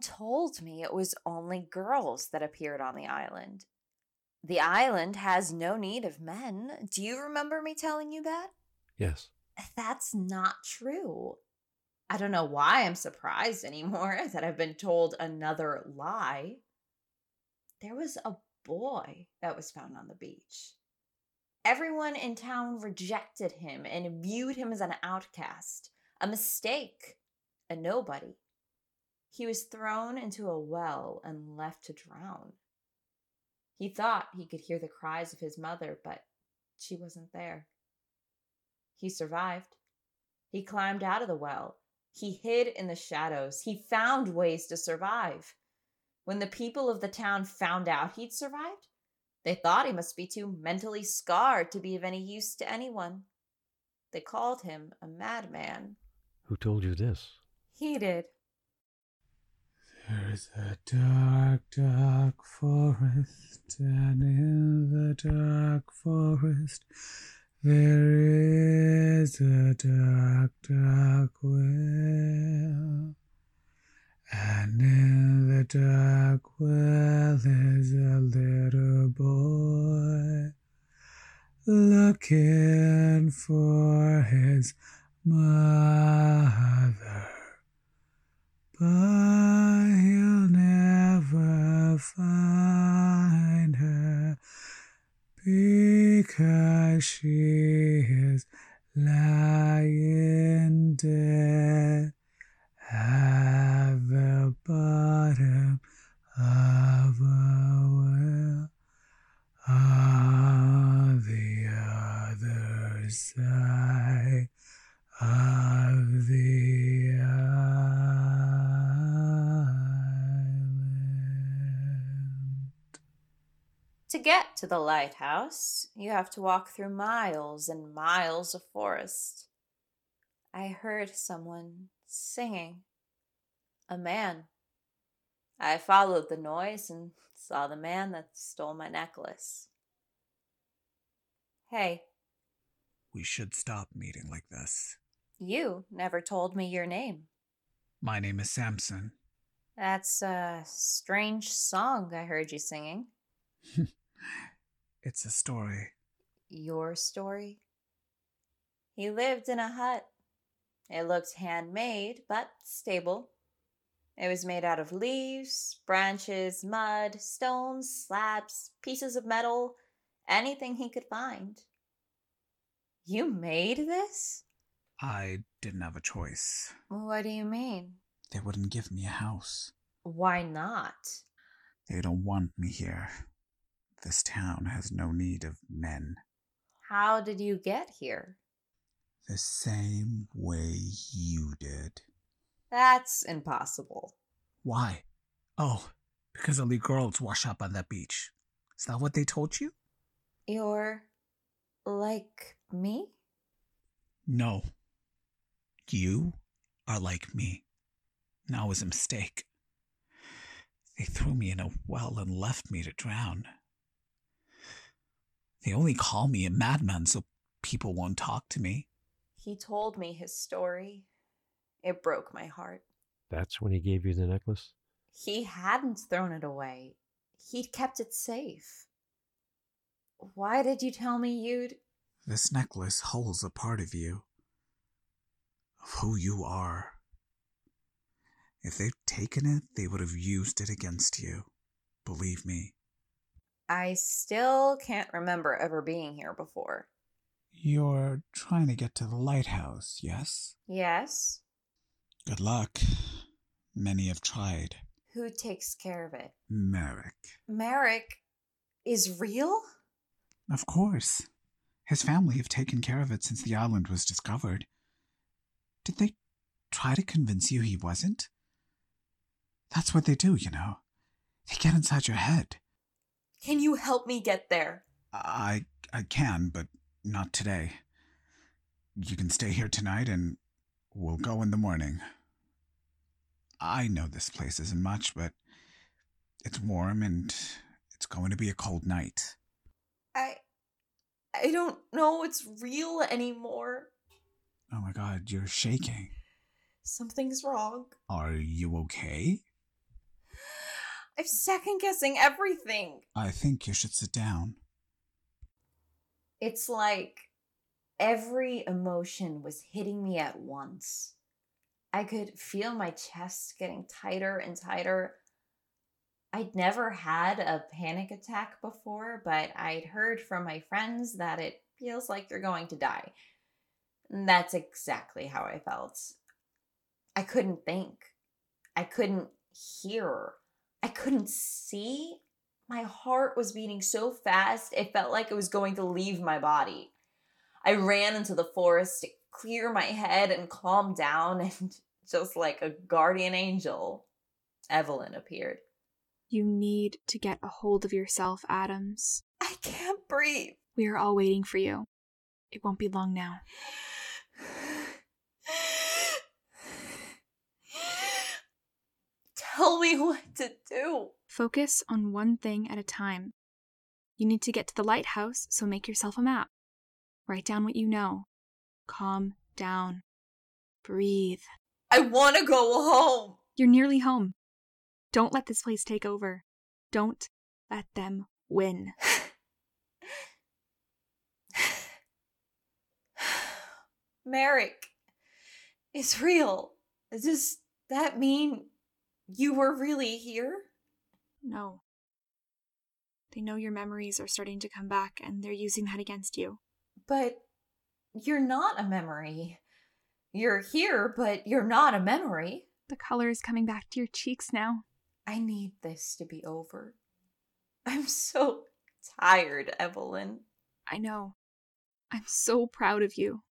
told me it was only girls that appeared on the island. The island has no need of men. Do you remember me telling you that? Yes. That's not true. I don't know why I'm surprised anymore that I've been told another lie. There was a boy that was found on the beach. Everyone in town rejected him and viewed him as an outcast, a mistake, a nobody. He was thrown into a well and left to drown. He thought he could hear the cries of his mother, but she wasn't there. He survived. He climbed out of the well. He hid in the shadows. He found ways to survive. When the people of the town found out he'd survived, they thought he must be too mentally scarred to be of any use to anyone. They called him a madman. Who told you this? He did. There's a dark, dark forest, and in the dark forest there is a dark, dark well. And in the dark well is a little boy looking for his mother. But he'll never find her because she is lying dead To get to the lighthouse, you have to walk through miles and miles of forest. I heard someone singing. A man. I followed the noise and saw the man that stole my necklace. Hey, We should stop meeting like this. you never told me your name. My name is Samson. That's a strange song I heard you singing. It's a story. Your story? He lived in a hut. It looked handmade, but stable. It was made out of leaves, branches, mud, stones, slabs, pieces of metal, anything he could find. You made this? I didn't have a choice. What do you mean? They wouldn't give me a house. Why not? They don't want me here. This town has no need of men. How did you get here? The same way you did. That's impossible. Why? Oh, because only girls wash up on that beach. Is that what they told you? You're like me? No. You are like me. That was a mistake. They threw me in a well and left me to drown. They only call me a madman so people won't talk to me. He told me his story. It broke my heart. That's when he gave you the necklace? He hadn't thrown it away. He'd kept it safe. Why did you tell me you'd. This necklace holds a part of you, of who you are. If they'd taken it, they would have used it against you. Believe me. I still can't remember ever being here before. You're trying to get to the lighthouse, yes? Yes? Good luck. Many have tried. Who takes care of it? Merrick. Merrick is real? Of course. His family have taken care of it since the island was discovered. Did they try to convince you he wasn't? That's what they do, you know. They get inside your head. Can you help me get there? I I can, but not today. You can stay here tonight and we'll go in the morning. I know this place isn't much, but it's warm and it's going to be a cold night. I. I don't know it's real anymore. Oh my god, you're shaking. Something's wrong. Are you okay? I'm second guessing everything. I think you should sit down. It's like every emotion was hitting me at once. I could feel my chest getting tighter and tighter. I'd never had a panic attack before, but I'd heard from my friends that it feels like you're going to die. And that's exactly how I felt. I couldn't think. I couldn't hear. I couldn't see. My heart was beating so fast, it felt like it was going to leave my body. I ran into the forest to clear my head and calm down, and just like a guardian angel, Evelyn appeared. You need to get a hold of yourself, Adams. I can't breathe. We are all waiting for you. It won't be long now. Tell me what to do. Focus on one thing at a time. You need to get to the lighthouse, so make yourself a map. Write down what you know. Calm down. Breathe. I want to go home. You're nearly home. Don't let this place take over. Don't let them win. Merrick, it's real. Does that mean you were really here? No. They know your memories are starting to come back and they're using that against you. But you're not a memory. You're here, but you're not a memory. The color is coming back to your cheeks now. I need this to be over. I'm so tired, Evelyn. I know. I'm so proud of you.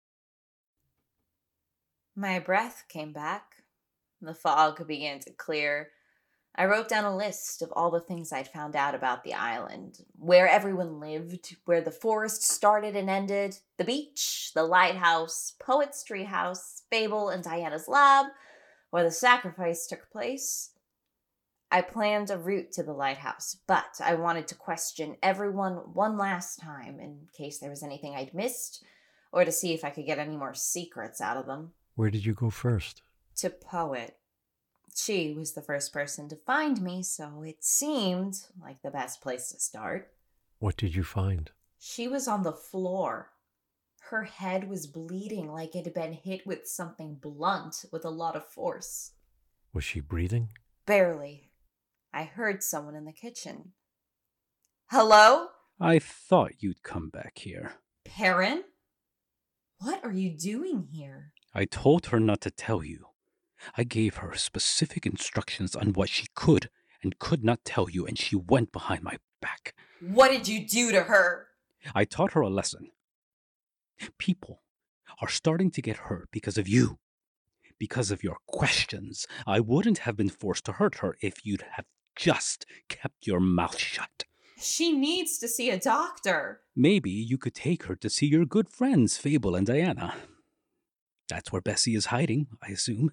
My breath came back. The fog began to clear. I wrote down a list of all the things I'd found out about the island where everyone lived, where the forest started and ended, the beach, the lighthouse, Poet's Treehouse, Fable and Diana's lab, where the sacrifice took place. I planned a route to the lighthouse, but I wanted to question everyone one last time in case there was anything I'd missed, or to see if I could get any more secrets out of them. Where did you go first? To Poet. She was the first person to find me, so it seemed like the best place to start. What did you find? She was on the floor. Her head was bleeding like it had been hit with something blunt with a lot of force. Was she breathing? Barely. I heard someone in the kitchen. Hello? I thought you'd come back here. Perrin? What are you doing here? I told her not to tell you. I gave her specific instructions on what she could and could not tell you, and she went behind my back. What did you do to her? I taught her a lesson. People are starting to get hurt because of you, because of your questions. I wouldn't have been forced to hurt her if you'd have just kept your mouth shut. She needs to see a doctor. Maybe you could take her to see your good friends, Fable and Diana. That's where Bessie is hiding, I assume.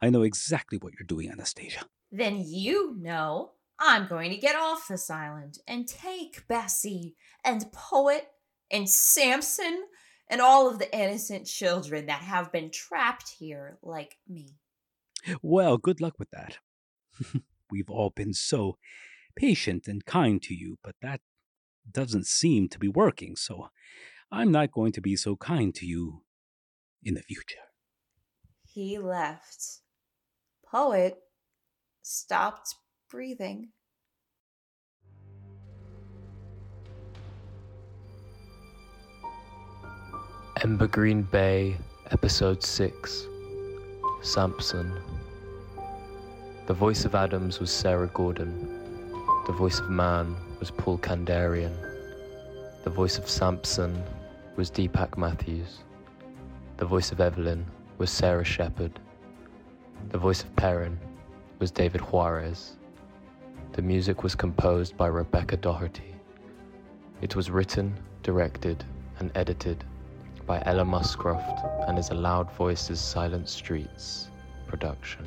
I know exactly what you're doing, Anastasia. Then you know I'm going to get off this island and take Bessie and Poet and Samson and all of the innocent children that have been trapped here like me. Well, good luck with that. We've all been so patient and kind to you, but that doesn't seem to be working, so I'm not going to be so kind to you in the future. He left. Poet stopped breathing. Embergreen Bay, Episode 6 Samson. The voice of Adams was Sarah Gordon. The voice of man was Paul Kandarian. The voice of Samson was Deepak Matthews. The voice of Evelyn was Sarah Shepard. The voice of Perrin was David Juarez. The music was composed by Rebecca Doherty. It was written, directed, and edited by Ella Muscroft and is a Loud Voices Silent Streets production.